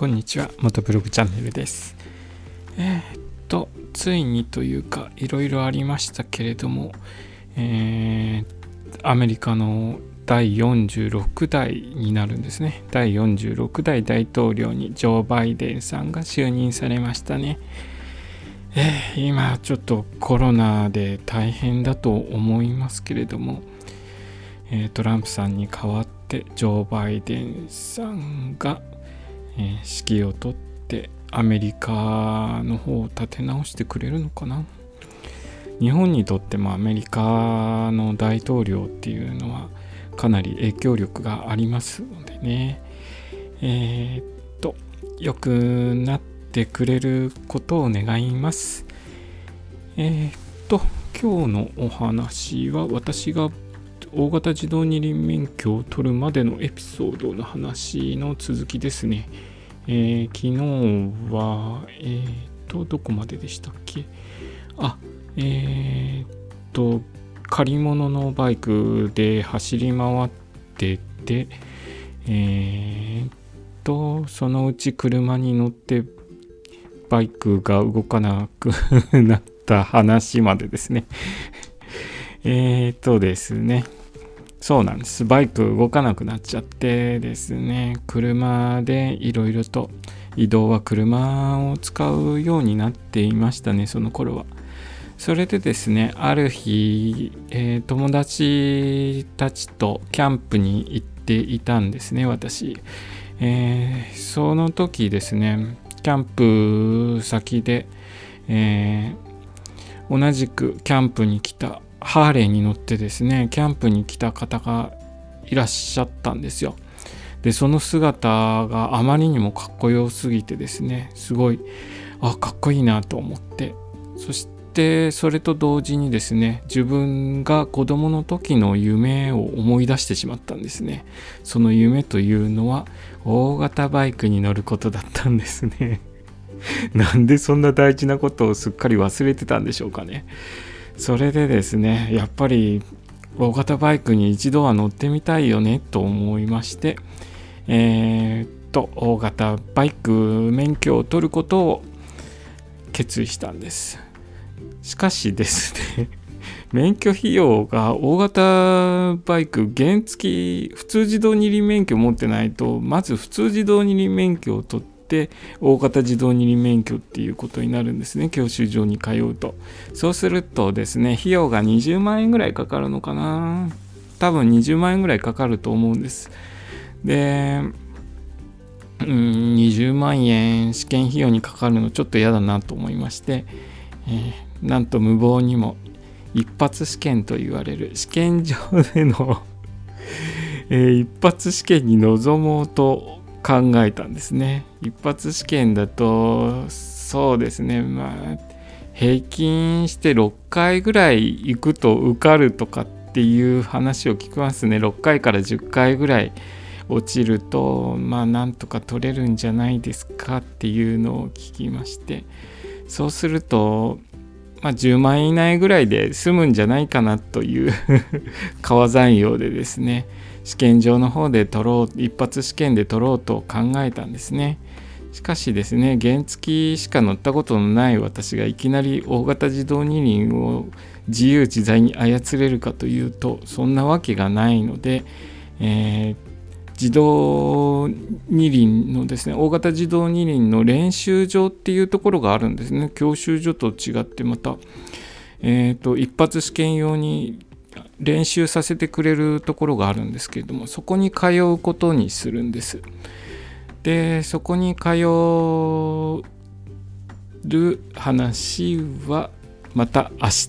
こんにちは元ブログチャンネルです。えー、っとついにというかいろいろありましたけれどもえー、アメリカの第46代になるんですね。第46代大統領にジョー・バイデンさんが就任されましたね。えー、今ちょっとコロナで大変だと思いますけれども、えー、トランプさんに代わってジョー・バイデンさんが、えー、指揮を執ってアメリカの方を立て直してくれるのかな？日本にとってもアメリカの大統領っていうのはかなり影響力がありますのでね。えー、っと良くなってくれることを願います。えー、っと今日のお話は私が大型自動二輪免許を取るまでのエピソードの話の続きですね。えー、昨日は、えー、と、どこまででしたっけ？あ、えー、と、借り物のバイクで走り回ってて、えー、と、そのうち車に乗ってバイクが動かなく なった話までですね。えっとですね。そうなんです。バイク動かなくなっちゃってですね、車でいろいろと移動は車を使うようになっていましたね、その頃は。それでですね、ある日、えー、友達たちとキャンプに行っていたんですね、私。えー、その時ですね、キャンプ先で、えー、同じくキャンプに来たハーレーに乗ってですねキャンプに来た方がいらっしゃったんですよ。でその姿があまりにもかっこよすぎてですねすごいあかっこいいなと思って。そしてそれと同時にですね自分が子供の時の夢を思い出してしまったんですね。その夢というのは大型バイクに乗ることだったんですね。なんでそんな大事なことをすっかり忘れてたんでしょうかね。それでですねやっぱり大型バイクに一度は乗ってみたいよねと思いましてえー、っと大型バイク免許を取ることを決意したんです。しかしですね 免許費用が大型バイク原付普通自動二輪免許持ってないとまず普通自動二輪免許を取ってって大型自動二輪免許っていうことになるんですね。教習所に通うと。そうするとですね費用が20万円ぐらいかかるのかな。多分20万円ぐらいかかると思うんです。でうん、20万円試験費用にかかるのちょっと嫌だなと思いまして、えー、なんと無謀にも一発試験と言われる。試験場でのえー、一発試験に臨もうと考えたんですね。一発試験だとそうですね。まあ平均して6回ぐらい行くと受かるとかっていう話を聞きますね。6回から10回ぐらい落ちるとまあなんとか取れるんじゃないですかっていうのを聞きまして。そうするとまあ、10万以内ぐらいで済むんじゃないかなという 川山用でですね。試験場の方で取ろう一発試験で取ろうと考えたんですね。しかしですね原付しか乗ったことのない私がいきなり大型自動二輪を自由自在に操れるかというとそんなわけがないので、えー、自動二輪のですね大型自動二輪の練習場っていうところがあるんですね。教習所と違ってまた、えーと一発試験用に練習させてくれるところがあるんですけれどもそこに通うことにするんです。でそこに通る話はまた明日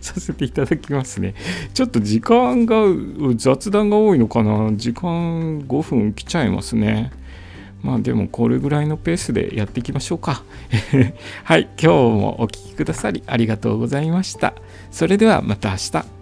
させていただきますね。ちょっと時間が雑談が多いのかな。時間5分来ちゃいますね。まあでもこれぐらいのペースでやっていきましょうか。はい今日もお聴きくださりありがとうございました。それではまた明日。